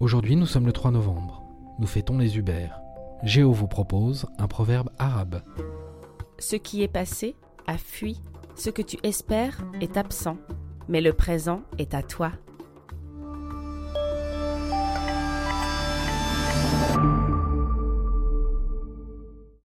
Aujourd'hui, nous sommes le 3 novembre. Nous fêtons les Uber. Géo vous propose un proverbe arabe. Ce qui est passé a fui. Ce que tu espères est absent. Mais le présent est à toi.